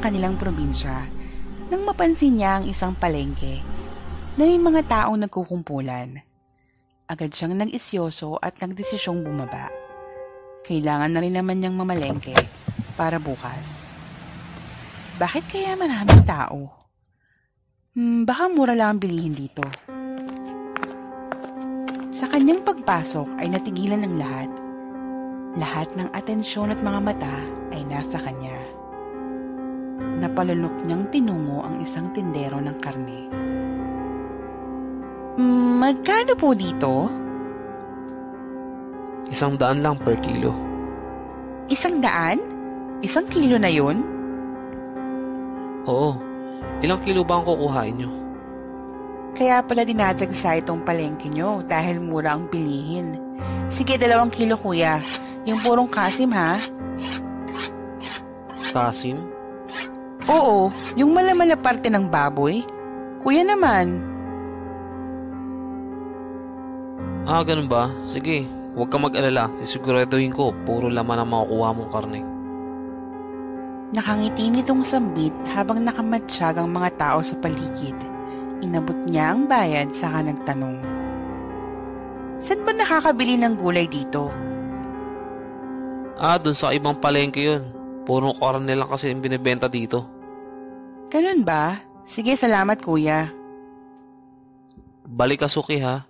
kanilang probinsya nang mapansin niya ang isang palengke na may mga taong nagkukumpulan. Agad siyang nag-isyoso at nagdesisyong bumaba. Kailangan na rin naman niyang mamalengke para bukas. Bakit kaya maraming tao? Hmm, baka mura lang ang bilihin dito. Sa kanyang pagpasok ay natigilan ng lahat. Lahat ng atensyon at mga mata ay nasa kanya napalunok niyang tinungo ang isang tindero ng karne. Magkano po dito? Isang daan lang per kilo. Isang daan? Isang kilo na yun? Oo. Ilang kilo ba ang kukuhain nyo? Kaya pala dinadagsa itong palengke nyo dahil mura ang pilihin. Sige, dalawang kilo kuya. Yung purong kasim ha? Kasim? Oo, yung malamala parte ng baboy. Kuya naman. Ah, ganun ba? Sige, huwag ka mag-alala. Sisiguraduhin ko, puro laman ang makukuha mong karne. Nakangiti nitong sambit habang nakamatsyag ang mga tao sa paligid. Inabot niya ang bayad saka nagtanong. Saan ba nakakabili ng gulay dito? Ah, dun sa ibang palengke yun. Puro karne lang kasi yung binibenta dito. Ganun ba? Sige, salamat kuya. Balik ka suki ha.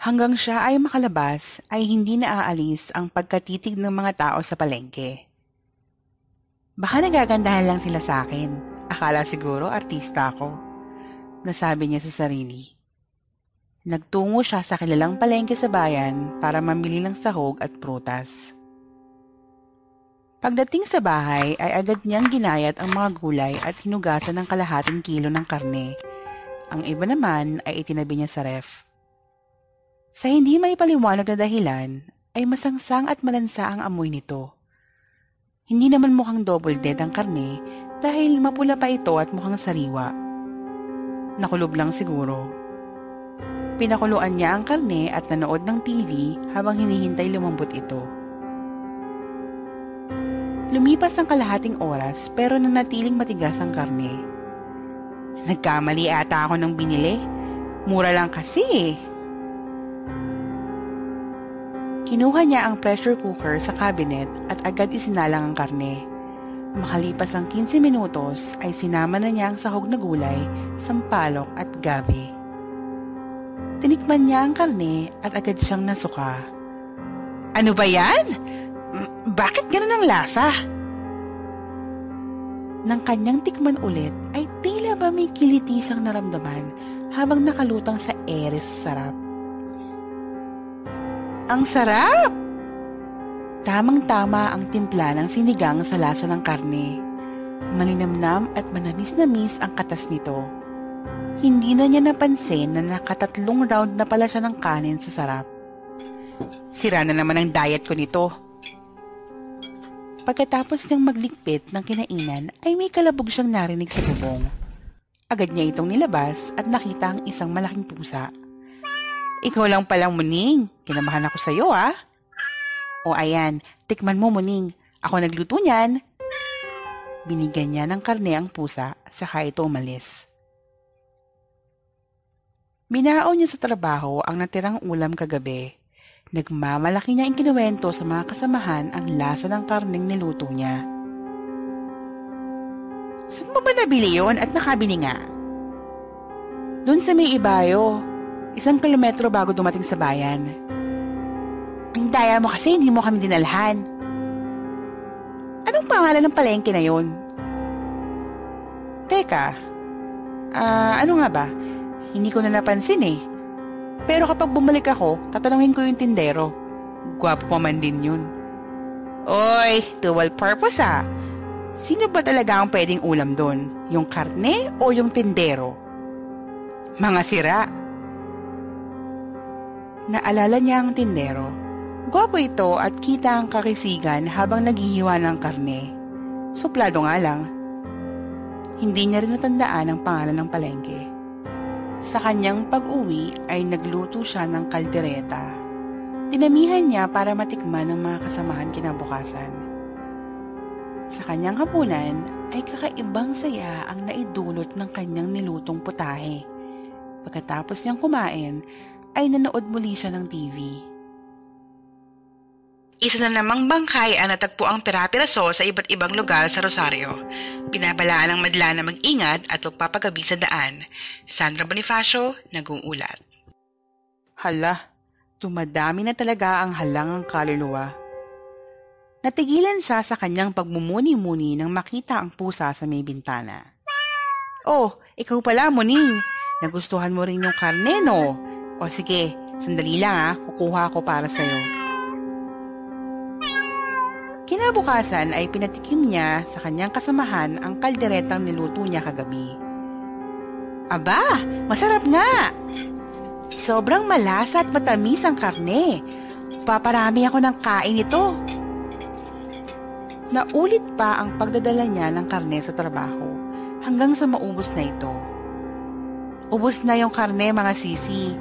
Hanggang siya ay makalabas ay hindi na aalis ang pagkatitig ng mga tao sa palengke. Baka nagagandahan lang sila sa akin. Akala siguro artista ako. Nasabi niya sa sarili. Nagtungo siya sa kilalang palengke sa bayan para mamili ng sahog at prutas. Pagdating sa bahay ay agad niyang ginayat ang mga gulay at hinugasan ng kalahating kilo ng karne. Ang iba naman ay itinabi niya sa ref. Sa hindi may paliwanag na dahilan ay masangsang at malansa ang amoy nito. Hindi naman mukhang double dead ang karne dahil mapula pa ito at mukhang sariwa. Nakulob lang siguro. Pinakuluan niya ang karne at nanood ng TV habang hinihintay lumambot ito. Lumipas ang kalahating oras pero nanatiling matigas ang karne. Nagkamali ata ako ng binili. Mura lang kasi eh. Kinuha niya ang pressure cooker sa cabinet at agad isinalang ang karne. Makalipas ang 15 minutos ay sinama na niya ang sahog na gulay, sampalok at gabi. Tinikman niya ang karne at agad siyang nasuka. Ano ba yan? Bakit ganun ang lasa? Nang kanyang tikman ulit ay tila ba may kiliti siyang naramdaman habang nakalutang sa eres sarap. Ang sarap! Tamang-tama ang timpla ng sinigang sa lasa ng karne. Malinamnam at manamis-namis ang katas nito. Hindi na niya napansin na nakatatlong round na pala siya ng kanin sa sarap. Sira na naman ang diet ko nito. Pagkatapos niyang maglikpit ng kinainan ay may kalabog siyang narinig sa bubong. Agad niya itong nilabas at nakita ang isang malaking pusa. Ikaw lang palang muning. Kinamahan ako sa iyo ah. O ayan, tikman mo muning. Ako nagluto niyan. Binigyan niya ng karne ang pusa, saka ito umalis. Binaon niya sa trabaho ang natirang ulam kagabi. Nagmamalaki niya ang kinuwento sa mga kasamahan ang lasa ng karneng niluto niya. Saan mo ba nabili yon at nakabili nga? Doon sa may ibayo, Isang kilometro bago dumating sa bayan. Ang daya mo kasi hindi mo kami dinalhan. Anong pangalan ng palengke na yon? Teka, ah, uh, ano nga ba? Hindi ko na napansin eh. Pero kapag bumalik ako, tatanungin ko yung tindero. Gwapo pa man din yun. Oy, dual purpose ah. Sino ba talaga ang pwedeng ulam doon? Yung karne o yung tindero? Mga sira. Naalala niya ang tindero. Gwapo ito at kita ang kakisigan habang naghihiwa ng karne. Suplado nga lang. Hindi niya rin natandaan ang pangalan ng palengke. Sa kanyang pag-uwi ay nagluto siya ng kaldereta. Tinamihan niya para matikman ng mga kasamahan kinabukasan. Sa kanyang hapunan ay kakaibang saya ang naidulot ng kanyang nilutong putahe. Pagkatapos niyang kumain, ay nanood muli siya ng TV. Isa na namang bangkay ang natagpo ang pirapiraso sa iba't ibang lugar sa Rosario. Pinabalaan ng madla na mag-ingat at magpapagabi sa daan. Sandra Bonifacio, nag-uulat. Hala, tumadami na talaga ang halangang kaluluwa. Natigilan siya sa kanyang pagmumuni-muni nang makita ang pusa sa may bintana. Oh, ikaw pala, Muning. Nagustuhan mo rin yung karne, no? O sige, sandali lang ah, kukuha ko para sa'yo. Kinabukasan ay pinatikim niya sa kanyang kasamahan ang kalderetang niluto niya kagabi. Aba, masarap nga! Sobrang malasa at matamis ang karne. Paparami ako ng kain ito. Naulit pa ang pagdadala niya ng karne sa trabaho hanggang sa maubos na ito. Ubos na yung karne mga sisi.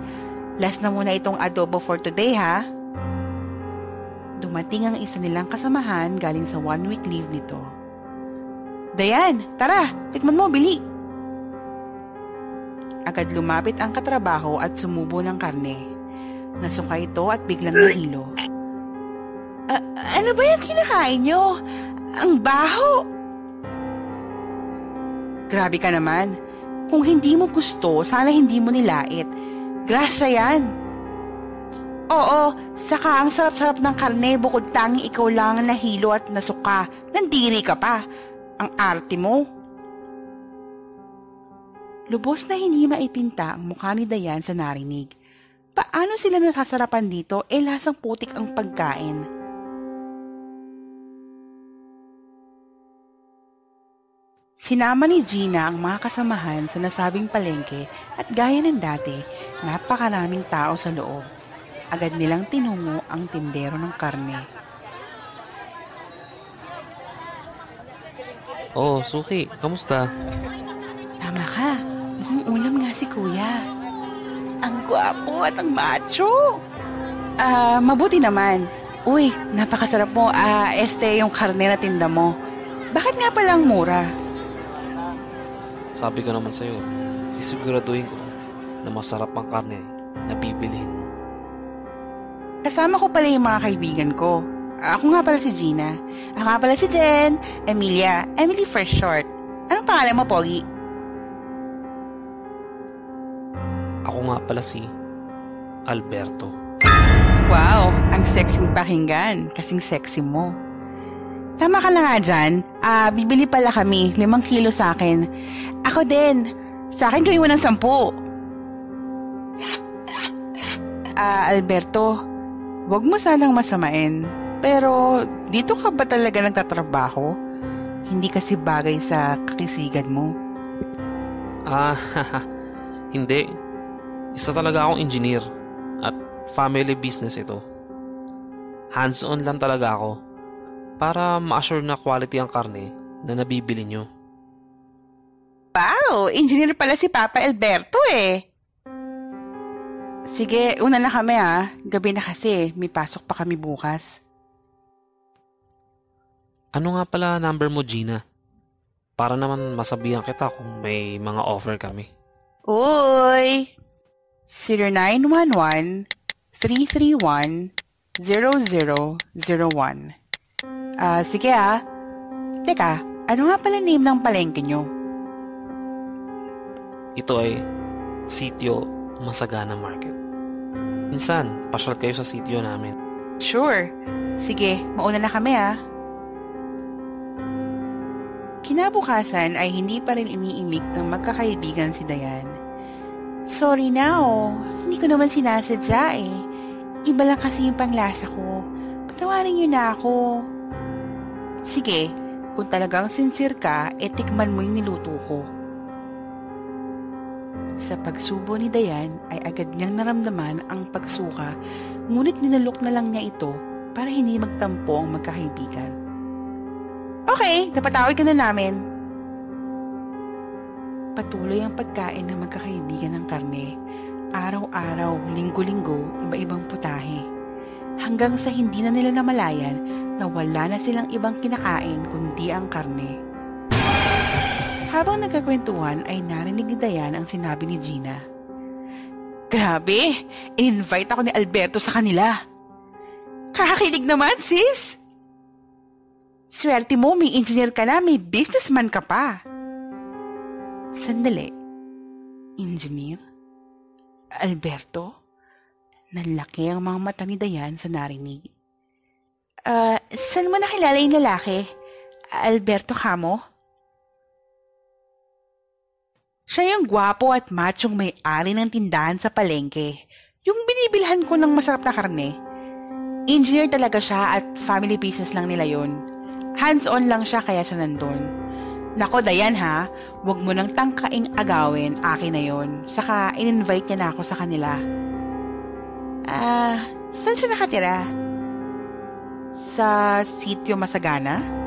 Last na muna itong adobo for today ha. Dumating ang isa nilang kasamahan galing sa one week leave nito. Dayan, tara, tikman mo, bili. Agad lumapit ang katrabaho at sumubo ng karne. Nasuka ito at biglang nahilo. Ano ba yung kinakain nyo? Ang baho! Grabe ka naman. Kung hindi mo gusto, sana hindi mo nilait. Grasya yan. Oo, saka ang sarap-sarap ng karne bukod tangi ikaw lang ang nahilo at nasuka. Nandiri ka pa. Ang arte mo. Lubos na hindi maipinta ang mukha ni Dayan sa narinig. Paano sila nasasarapan dito eh lasang putik ang pagkain? Sinama ni Gina ang mga kasamahan sa nasabing palengke at gaya ng dati, napakaraming tao sa loob. Agad nilang tinungo ang tindero ng karne. Oh, Suki, kamusta? Tama ka, mukhang ulam nga si kuya. Ang gwapo at ang macho. Ah, mabuti naman. Uy, napakasarap mo. Ah, este yung karne na tinda mo. Bakit nga palang mura? Sabi ko naman sa'yo, sisiguraduhin ko na masarap ang karne na bibilihin mo. Kasama ko pala yung mga kaibigan ko. Ako nga pala si Gina. Ako nga pala si Jen, Emilia, Emily for short. Anong pangalan mo, Pogi? Ako nga pala si Alberto. Wow, ang sexy pakinggan. Kasing sexy mo. Tama ka na nga dyan. Ah, bibili pala kami. Limang kilo sa akin. Ako din. Sa akin gawin mo ng sampu. Ah, Alberto, wag mo sanang masamain. Pero dito ka ba talaga nagtatrabaho? Hindi kasi bagay sa kakisigan mo. Ah, hindi. Isa talaga akong engineer at family business ito. Hands-on lang talaga ako para ma-assure na quality ang karne na nabibili nyo. Wow, engineer pala si Papa Alberto eh. Sige, una na kami ah. Gabi na kasi, may pasok pa kami bukas. Ano nga pala number mo, Gina? Para naman masabihan kita kung may mga offer kami. Uy! 0911-331-0001 Ah, sige ah. Teka, ano nga pala name ng palengke nyo? Ito ay Sitio Masagana Market. Minsan, pasyal kayo sa sitio namin. Sure. Sige, mauna na kami ah. Kinabukasan ay hindi pa rin iniimik ng magkakaibigan si Dayan. Sorry na oh, hindi ko naman sinasadya eh. Iba lang kasi yung panglasa ko. Patawarin niyo na ako. Sige, kung talagang sincere ka, etikman mo yung niluto ko. Sa pagsubo ni Dayan ay agad niyang naramdaman ang pagsuka, ngunit ninalok na lang niya ito para hindi magtampo ang magkakaibigan. Okay, napatawag ka na namin. Patuloy ang pagkain ng magkakaibigan ng karne. Araw-araw, linggo-linggo, iba-ibang putahe. hanggang sa hindi na nila namalayan na wala na silang ibang kinakain kundi ang karne. Habang nagkakwentuhan ay narinig ni Dayan ang sinabi ni Gina. Grabe! In-invite ako ni Alberto sa kanila. Kakakilig naman, sis! Swerte mo, may engineer ka na, may businessman ka pa. Sandali. Engineer? Alberto? Nalaki ang mga mata ni Dayan sa narinig. Ah, uh, saan mo nakilala yung lalaki? Alberto Camo? Siya yung gwapo at machong may-ari ng tindahan sa palengke. Yung binibilhan ko ng masarap na karne. Engineer talaga siya at family business lang nila yon. Hands-on lang siya kaya siya nandun. Nako, Dayan ha, wag mo nang tangkaing agawin, akin na yon. Saka in-invite niya na ako sa kanila. Ah, uh, saan siya nakatira? Sa sitio Masagana?